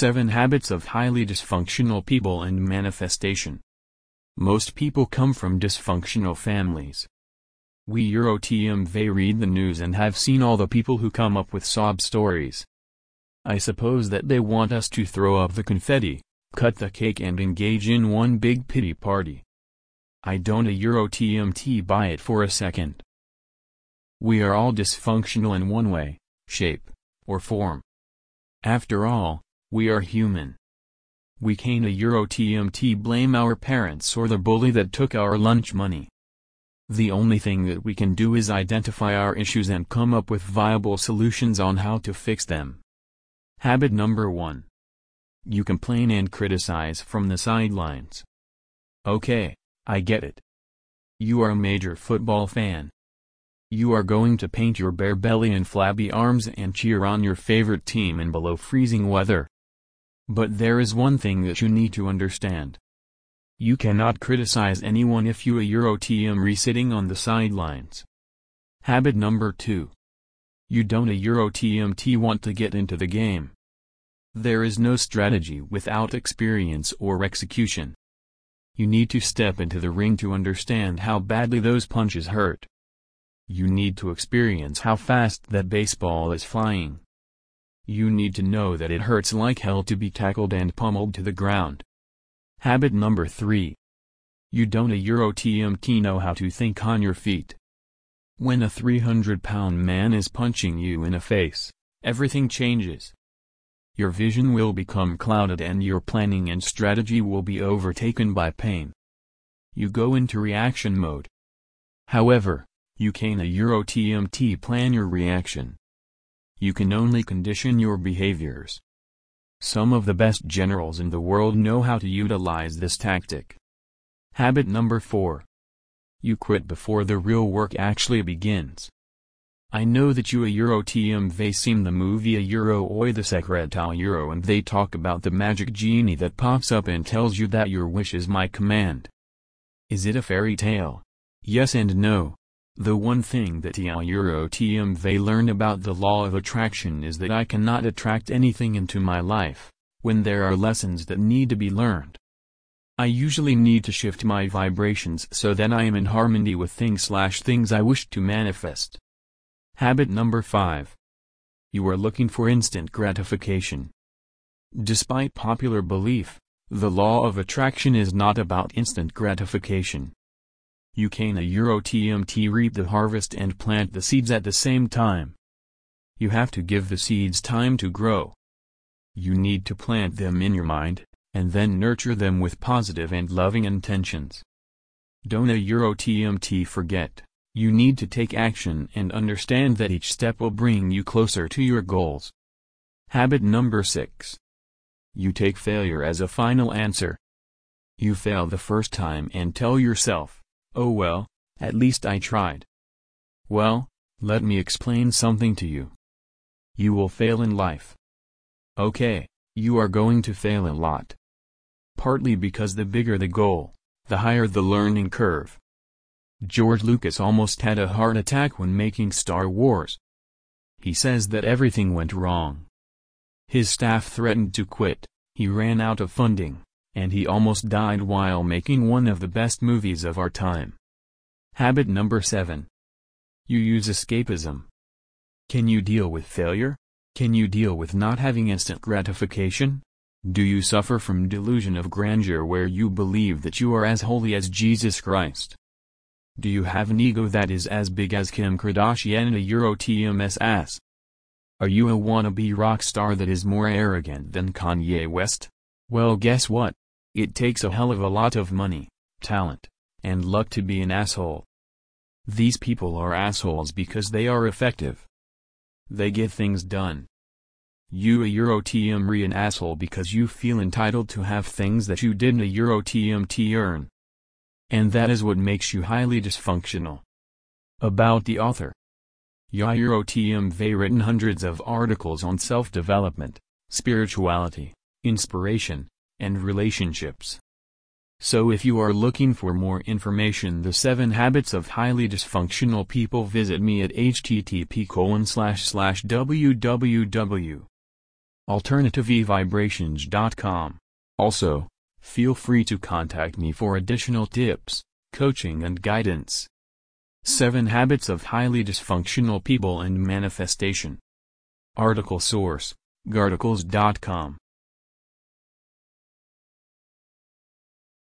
7 Habits of Highly Dysfunctional People and Manifestation Most people come from dysfunctional families. We Eurotmv read the news and have seen all the people who come up with sob stories. I suppose that they want us to throw up the confetti, cut the cake and engage in one big pity party. I don't a Eurotmt buy it for a second. We are all dysfunctional in one way, shape, or form. After all, we are human. We can't a Euro TMT blame our parents or the bully that took our lunch money. The only thing that we can do is identify our issues and come up with viable solutions on how to fix them. Habit number 1. You complain and criticize from the sidelines. Okay, I get it. You are a major football fan. You are going to paint your bare belly and flabby arms and cheer on your favorite team in below freezing weather. But there is one thing that you need to understand. You cannot criticize anyone if you a Eurotm sitting on the sidelines. Habit number 2. You don't a Eurotmt want to get into the game. There is no strategy without experience or execution. You need to step into the ring to understand how badly those punches hurt. You need to experience how fast that baseball is flying. You need to know that it hurts like hell to be tackled and pummeled to the ground. Habit number 3. You don't a Eurotmt know how to think on your feet. When a 300-pound man is punching you in the face, everything changes. Your vision will become clouded and your planning and strategy will be overtaken by pain. You go into reaction mode. However, you can a Eurotmt plan your reaction. You can only condition your behaviors. Some of the best generals in the world know how to utilize this tactic. Habit number 4. You quit before the real work actually begins. I know that you a Euro TM seem the movie a Euro Oi the Secretal Euro and they talk about the magic genie that pops up and tells you that your wish is my command. Is it a fairy tale? Yes and no. The one thing that the Euro TMV learn about the law of attraction is that I cannot attract anything into my life, when there are lessons that need to be learned. I usually need to shift my vibrations so that I am in harmony with things slash things I wish to manifest. Habit number 5. You are looking for instant gratification. Despite popular belief, the law of attraction is not about instant gratification. You can a Euro TMT reap the harvest and plant the seeds at the same time. You have to give the seeds time to grow. You need to plant them in your mind, and then nurture them with positive and loving intentions. Don't a Euro TMT forget, you need to take action and understand that each step will bring you closer to your goals. Habit number 6. You take failure as a final answer. You fail the first time and tell yourself, Oh well, at least I tried. Well, let me explain something to you. You will fail in life. Okay, you are going to fail a lot. Partly because the bigger the goal, the higher the learning curve. George Lucas almost had a heart attack when making Star Wars. He says that everything went wrong. His staff threatened to quit, he ran out of funding, and he almost died while making one of the best movies of our time. Habit number 7. You use escapism. Can you deal with failure? Can you deal with not having instant gratification? Do you suffer from delusion of grandeur where you believe that you are as holy as Jesus Christ? Do you have an ego that is as big as Kim Kardashian and a Euro TMS ass? Are you a wannabe rock star that is more arrogant than Kanye West? Well guess what? It takes a hell of a lot of money, talent, and luck to be an asshole. These people are assholes because they are effective. They get things done. You a Euro TM an asshole because you feel entitled to have things that you didn't a Euro TMT earn. And that is what makes you highly dysfunctional. About the author. Yairo TMV written hundreds of articles on self-development, spirituality, inspiration, and relationships. So if you are looking for more information the 7 habits of highly dysfunctional people visit me at http www alternativevibrations.com. Also, feel free to contact me for additional tips, coaching and guidance. 7 Habits of Highly Dysfunctional People and Manifestation. Article source, Garticles.com.